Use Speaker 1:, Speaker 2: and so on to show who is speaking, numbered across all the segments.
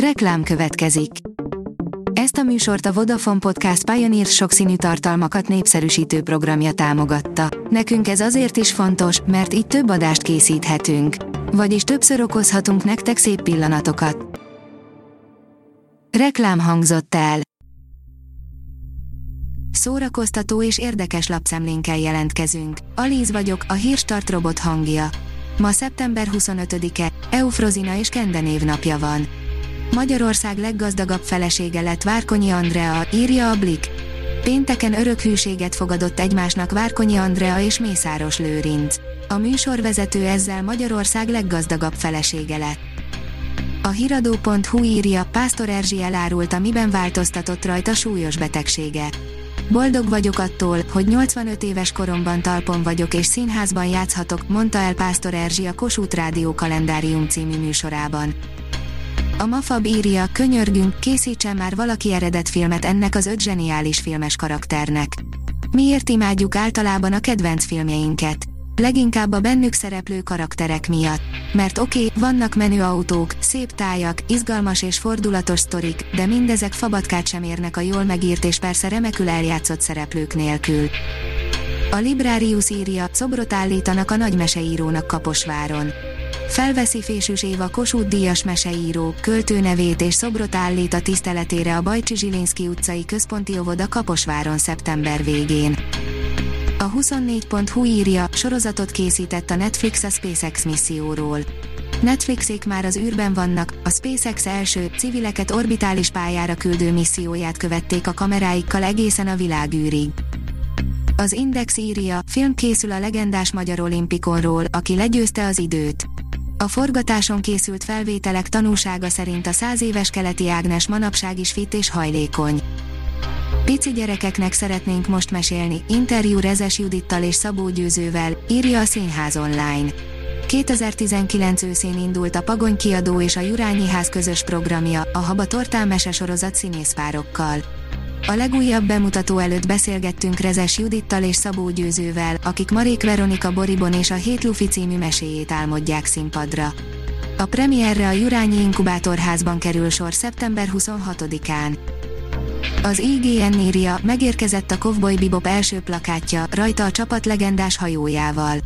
Speaker 1: Reklám következik. Ezt a műsort a Vodafone Podcast Pioneer sokszínű tartalmakat népszerűsítő programja támogatta. Nekünk ez azért is fontos, mert így több adást készíthetünk. Vagyis többször okozhatunk nektek szép pillanatokat. Reklám hangzott el. Szórakoztató és érdekes lapszemlénkkel jelentkezünk. Alíz vagyok, a hírstart robot hangja. Ma szeptember 25-e, Eufrozina és Kende névnapja van. Magyarország leggazdagabb felesége lett Várkonyi Andrea, írja a Blik. Pénteken örök fogadott egymásnak Várkonyi Andrea és Mészáros Lőrinc. A műsorvezető ezzel Magyarország leggazdagabb felesége lett. A hiradó.hu írja, Pásztor Erzsi elárulta, miben változtatott rajta súlyos betegsége. Boldog vagyok attól, hogy 85 éves koromban talpon vagyok és színházban játszhatok, mondta el Pásztor Erzsi a Kossuth Rádió kalendárium című műsorában. A Mafab írja, könyörgünk, készítsen már valaki eredet filmet ennek az öt zseniális filmes karakternek. Miért imádjuk általában a kedvenc filmjeinket? Leginkább a bennük szereplő karakterek miatt. Mert oké, okay, vannak menő szép tájak, izgalmas és fordulatos sztorik, de mindezek fabatkát sem érnek a jól megírt és persze remekül eljátszott szereplők nélkül. A Librarius írja, szobrot állítanak a nagymeseírónak Kaposváron. Felveszi Fésűs Éva Kossuth Díjas meseíró, költő nevét és szobrot állít a tiszteletére a Bajcsi Zsilinszki utcai központi óvoda Kaposváron szeptember végén. A 24.hu írja, sorozatot készített a Netflix a SpaceX misszióról. Netflixék már az űrben vannak, a SpaceX első, civileket orbitális pályára küldő misszióját követték a kameráikkal egészen a világűrig. Az Index írja, film készül a legendás magyar olimpikonról, aki legyőzte az időt. A forgatáson készült felvételek tanúsága szerint a száz éves keleti Ágnes manapság is fit és hajlékony. Pici gyerekeknek szeretnénk most mesélni, interjú Rezes Judittal és Szabó Győzővel, írja a Színház online. 2019 őszén indult a Pagony kiadó és a Jurányi Ház közös programja, a Haba Tortán mese sorozat színészpárokkal. A legújabb bemutató előtt beszélgettünk Rezes Judittal és Szabó Győzővel, akik Marék Veronika Boribon és a Hét Lufi című meséjét álmodják színpadra. A premierre a Jurányi Inkubátorházban kerül sor szeptember 26-án. Az IGN írja, megérkezett a Kovboy Bebop első plakátja, rajta a csapat legendás hajójával.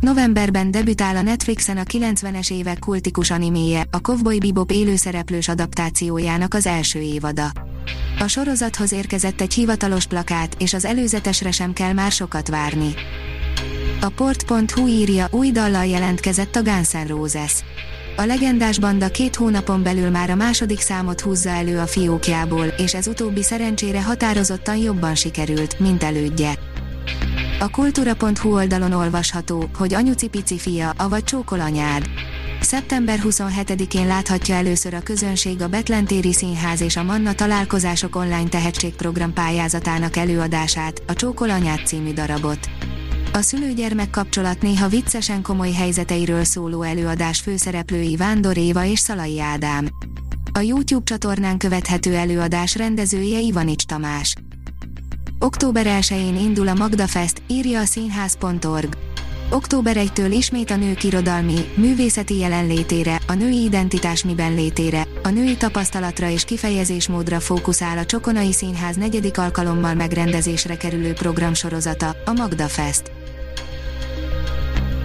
Speaker 1: Novemberben debütál a Netflixen a 90-es évek kultikus animéje, a Kovboy Bebop élőszereplős adaptációjának az első évada. A sorozathoz érkezett egy hivatalos plakát, és az előzetesre sem kell már sokat várni. A port.hu írja, új dallal jelentkezett a Guns N' Roses. A legendás banda két hónapon belül már a második számot húzza elő a fiókjából, és ez utóbbi szerencsére határozottan jobban sikerült, mint elődje. A kultúra.hu oldalon olvasható, hogy anyuci pici fia, avagy csókol anyád. Szeptember 27-én láthatja először a közönség a Betlentéri Színház és a Manna Találkozások online tehetségprogram pályázatának előadását, a Csókol anyád című darabot. A szülőgyermek kapcsolat néha viccesen komoly helyzeteiről szóló előadás főszereplői Vándor Éva és Szalai Ádám. A YouTube csatornán követhető előadás rendezője Ivanics Tamás. Október 1-én indul a Magda Fest, írja a színház.org. Október 1-től ismét a nők irodalmi, művészeti jelenlétére, a női identitás miben létére, a női tapasztalatra és kifejezésmódra fókuszál a Csokonai Színház negyedik alkalommal megrendezésre kerülő programsorozata, a Magda Fest.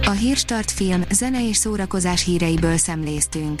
Speaker 1: A Hírstart film, zene és szórakozás híreiből szemléztünk.